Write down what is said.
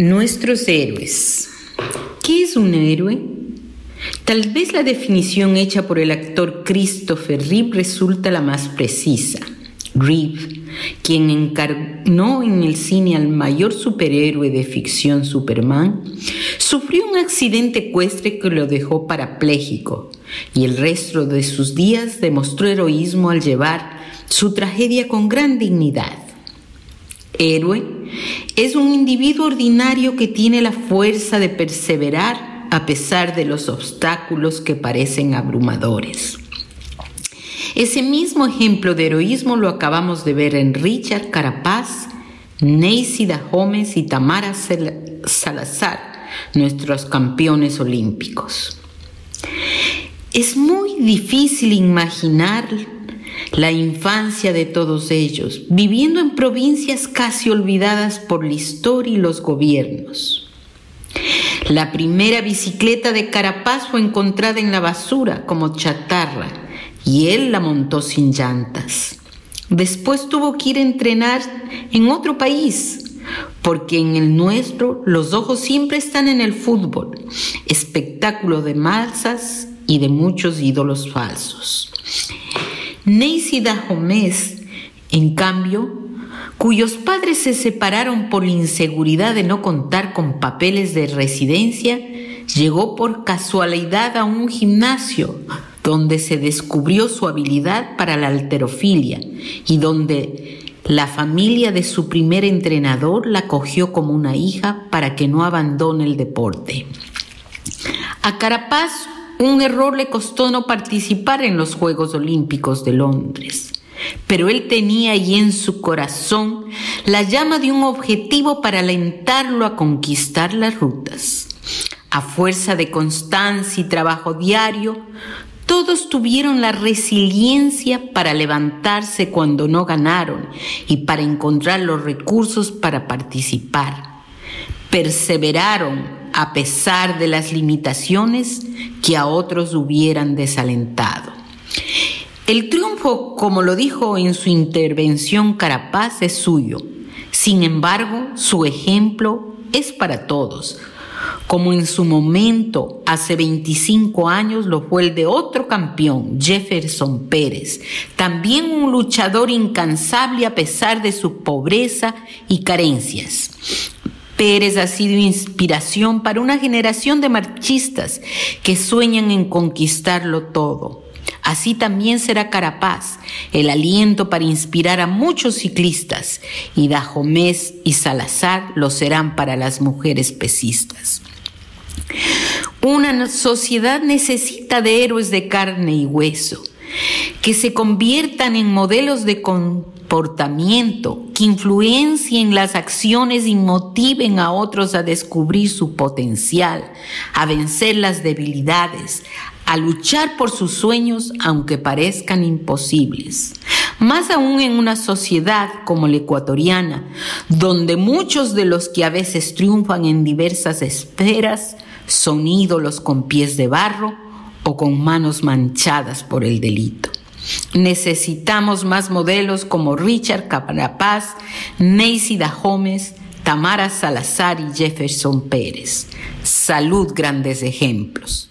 Nuestros héroes. ¿Qué es un héroe? Tal vez la definición hecha por el actor Christopher Reeve resulta la más precisa. Reeve, quien encarnó en el cine al mayor superhéroe de ficción Superman, sufrió un accidente ecuestre que lo dejó parapléjico y el resto de sus días demostró heroísmo al llevar su tragedia con gran dignidad. Héroe es un individuo ordinario que tiene la fuerza de perseverar a pesar de los obstáculos que parecen abrumadores. Ese mismo ejemplo de heroísmo lo acabamos de ver en Richard Carapaz, Neisida Gómez y Tamara Salazar, nuestros campeones olímpicos. Es muy difícil imaginar la infancia de todos ellos, viviendo en provincias casi olvidadas por la historia y los gobiernos. La primera bicicleta de Carapaz fue encontrada en la basura como chatarra y él la montó sin llantas. Después tuvo que ir a entrenar en otro país, porque en el nuestro los ojos siempre están en el fútbol, espectáculo de masas y de muchos ídolos falsos. Neisy Dahomez, en cambio, cuyos padres se separaron por la inseguridad de no contar con papeles de residencia, llegó por casualidad a un gimnasio donde se descubrió su habilidad para la alterofilia y donde la familia de su primer entrenador la cogió como una hija para que no abandone el deporte. A Carapaz un error le costó no participar en los Juegos Olímpicos de Londres, pero él tenía allí en su corazón la llama de un objetivo para alentarlo a conquistar las rutas. A fuerza de constancia y trabajo diario, todos tuvieron la resiliencia para levantarse cuando no ganaron y para encontrar los recursos para participar. Perseveraron a pesar de las limitaciones que a otros hubieran desalentado. El triunfo, como lo dijo en su intervención Carapaz, es suyo. Sin embargo, su ejemplo es para todos, como en su momento, hace 25 años, lo fue el de otro campeón, Jefferson Pérez, también un luchador incansable a pesar de su pobreza y carencias. Pérez ha sido inspiración para una generación de marchistas que sueñan en conquistarlo todo. Así también será Carapaz, el aliento para inspirar a muchos ciclistas, y Dajomés y Salazar lo serán para las mujeres pesistas. Una sociedad necesita de héroes de carne y hueso, que se conviertan en modelos de comportamiento, que influencien las acciones y motiven a otros a descubrir su potencial, a vencer las debilidades, a luchar por sus sueños aunque parezcan imposibles. Más aún en una sociedad como la ecuatoriana, donde muchos de los que a veces triunfan en diversas esferas son ídolos con pies de barro o con manos manchadas por el delito. Necesitamos más modelos como Richard Caparapaz, Neisy Dahomes, Tamara Salazar y Jefferson Pérez. Salud grandes ejemplos.